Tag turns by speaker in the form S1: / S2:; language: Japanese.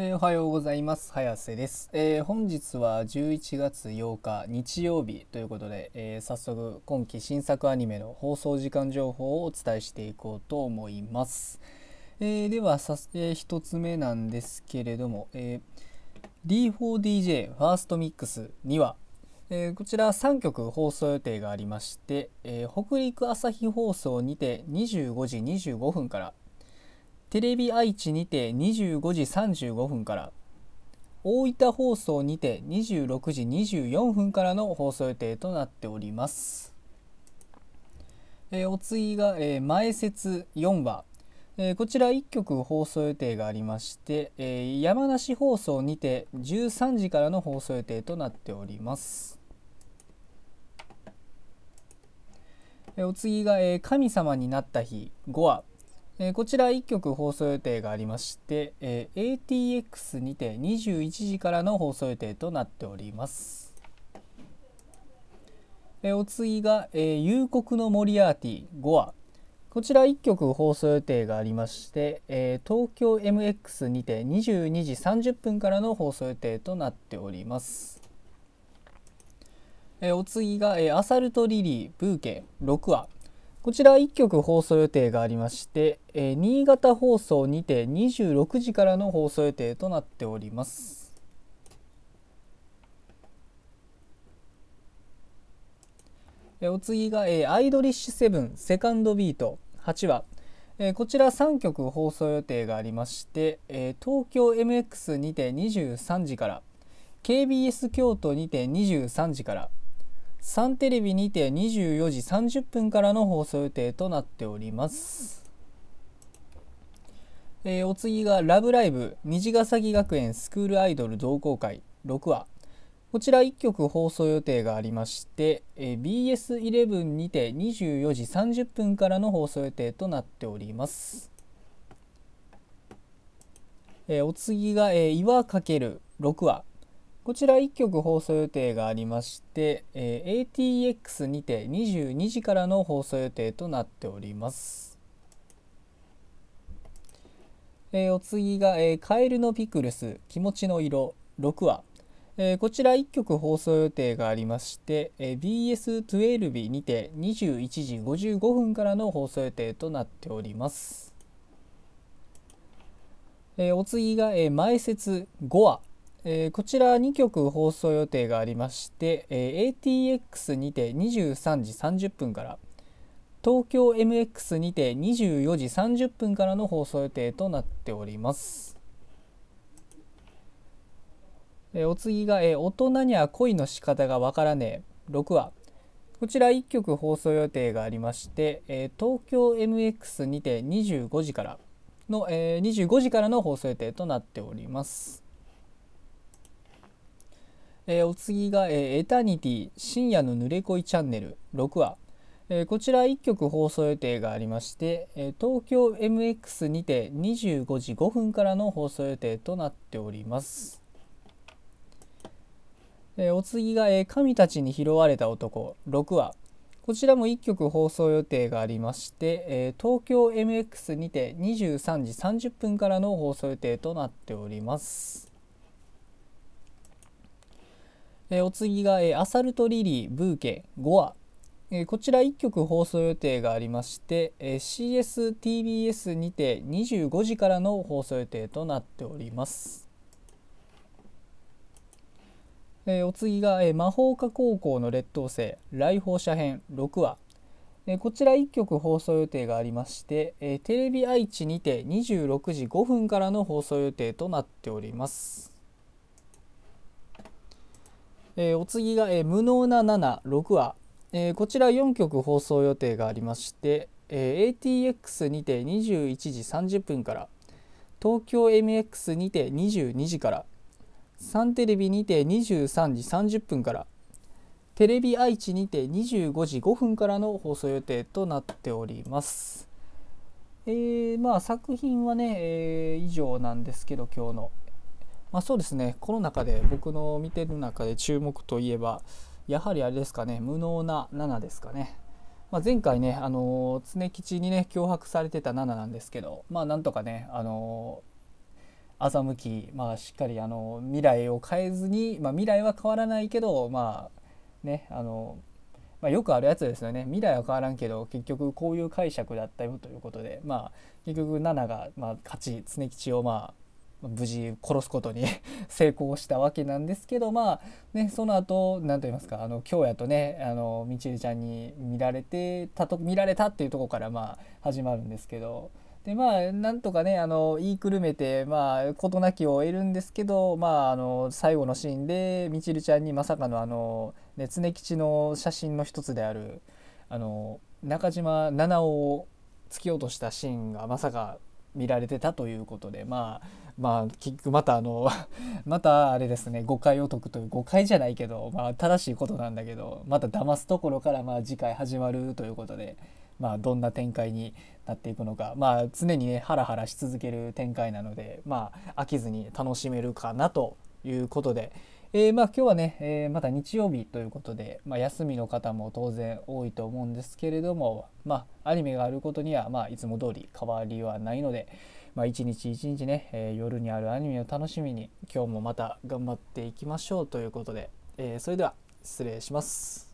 S1: えーおはようございます。早瀬です、えー本日は11月8日日曜日ということで、えー早速今期新作アニメの放送時間情報をお伝えしていこうと思います、えではさ、え1つ目なんですけれども、え D4DJ ファーストミックスにはえーこちら3曲放送予定がありまして、えー北陸朝日放送にて25時25分からテレビ愛知にて25時35分から大分放送にて26時24分からの放送予定となっております、えーお次が、えー前説4話。えーこちら1曲放送予定がありまして、えー山梨放送にて13時からの放送予定となっております。えーお次が、えー神様になった日5話。えーこちら1曲放送予定がありまして、えー ATX にて21時からの放送予定となっております。えーお次が、えー夕刻のモリアーティ5話。こちら1曲放送予定がありまして、えー東京 MX にて22時30分からの放送予定となっております。えーお次が、えーアサルトリリーブーケ6話。こちら1曲放送予定がありまして、えー新潟放送にて26時からの放送予定となっております。えーお次が、えーアイドリッシュセブンセカンドビート8話。えーこちら3曲放送予定がありまして、えー東京 MX にて23時から KBS 京都にて23時からサンテレビにて24時30分からの放送予定となっております。えーお次が「ラブライブ虹ヶ崎学園スクールアイドル同好会」6話こちら1曲放送予定がありまして、えー BS11 にて24時30分からの放送予定となっております。えーお次が、えー岩かける6話こちら1曲放送予定がありまして、えー ATX にて22時からの放送予定となっております。えーお次が、えーカエルのピクルス気持ちの色6話、えーこちら1曲放送予定がありまして、えー BS12 にて21時55分からの放送予定となっております。えーお次が、えー前説5話、えーこちら2曲放送予定がありまして、えー ATX にて23時30分から東京 MX にて24時30分からの放送予定となっております。えーお次が、えー大人には恋の仕方がわからねえ」6話こちら1曲放送予定がありまして、えー東京 MX にて25時からの、えー25時からの放送予定となっております。えーお次が、えーエタニティ深夜の濡れ恋チャンネル」6話、えーこちら1曲放送予定がありまして、え東京 MX にて25時5分からの放送予定となっております。えお次が、え神たちに拾われた男」6話こちらも1曲放送予定がありまして、え東京 MX にて23時30分からの放送予定となっております。えお次が、えアサルトリリーブーケ5話、えこちら1曲放送予定がありまして、え CSTBS にて25時からの放送予定となっております。えお次が、え魔法科高校の劣等生来訪者編6話、こちら1曲放送予定がありまして、テレビ愛知にて26時5分からの放送予定となっております。えーお次が、えー無能な76話、えーこちら4曲放送予定がありまして、えー ATX にて21時30分から東京 MX にて22時からサンテレビにて23時30分からテレビ愛知にて25時5分からの放送予定となっております。えーまあ作品はね、えー以上なんですけど今日のまあそうですね。この中で僕の見てる中で注目といえばやはりあれですかね。無能な7ですかね、まあ、前回ねあの常吉にね脅迫されてた7なんですけどまあなんとかねあの欺き、まあ、しっかりあの未来を変えずに、まあ、未来は変わらないけどまあねあの、まあ、よくあるやつですよね。未来は変わらんけど結局こういう解釈だったよということでまあ結局ナナがまあ勝ち常吉をまあ無事殺すことに 成功したわけなんですけどまあねその後何と言いますかあの京也とねあのみちるちゃんに見られてたと見られたっていうとこからまあ始まるんですけど。でまあなんとかねあの言いくるめてまあ事なきを得るんですけどまああの最後のシーンでみちるちゃんにまさかのあの、ね、常吉の写真の一つであるあの中島七尾を突き落としたシーンがまさか見られてたということでまあまあ結局またあの またあれですね誤解を解くという誤解じゃないけどまあ正しいことなんだけどまた騙すところからまあ次回始まるということでまあどんな展開になっていくのかまあ常にねハラハラし続ける展開なのでまあ飽きずに楽しめるかなということで。えー、まあ今日はね、えー、また日曜日ということで、まあ、休みの方も当然多いと思うんですけれども、まあ、アニメがあることには、まあ、いつも通り変わりはないので、まあ、一日一日ね、えー、夜にあるアニメを楽しみに今日もまた頑張っていきましょうということで、えそれでは失礼します。